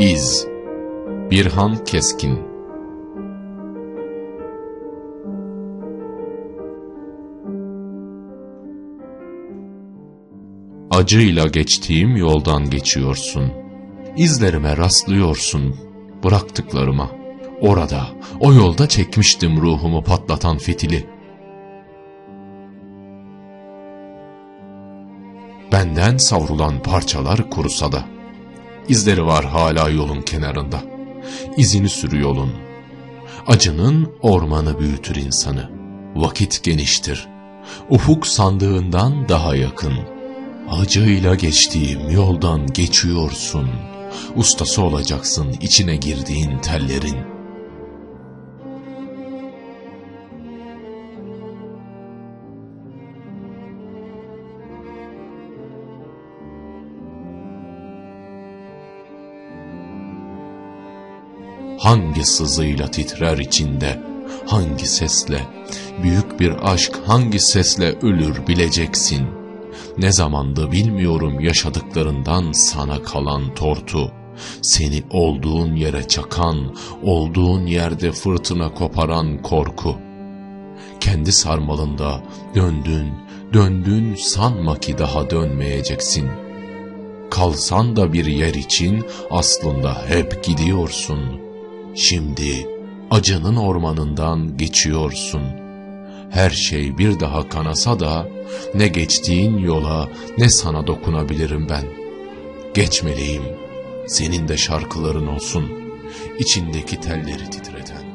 İz Birhan Keskin Acıyla geçtiğim yoldan geçiyorsun. İzlerime rastlıyorsun, bıraktıklarıma. Orada, o yolda çekmiştim ruhumu patlatan fitili. Benden savrulan parçalar kurusa da, izleri var hala yolun kenarında. İzini sürü yolun. Acının ormanı büyütür insanı. Vakit geniştir. Ufuk sandığından daha yakın. Acıyla geçtiğim yoldan geçiyorsun. Ustası olacaksın içine girdiğin tellerin. Hangi sızıyla titrer içinde, hangi sesle, büyük bir aşk hangi sesle ölür bileceksin. Ne zamandı bilmiyorum yaşadıklarından sana kalan tortu, seni olduğun yere çakan, olduğun yerde fırtına koparan korku. Kendi sarmalında döndün, döndün sanma ki daha dönmeyeceksin. Kalsan da bir yer için aslında hep gidiyorsun.'' Şimdi acının ormanından geçiyorsun. Her şey bir daha kanasa da ne geçtiğin yola ne sana dokunabilirim ben. Geçmeliyim. Senin de şarkıların olsun. İçindeki telleri titreten.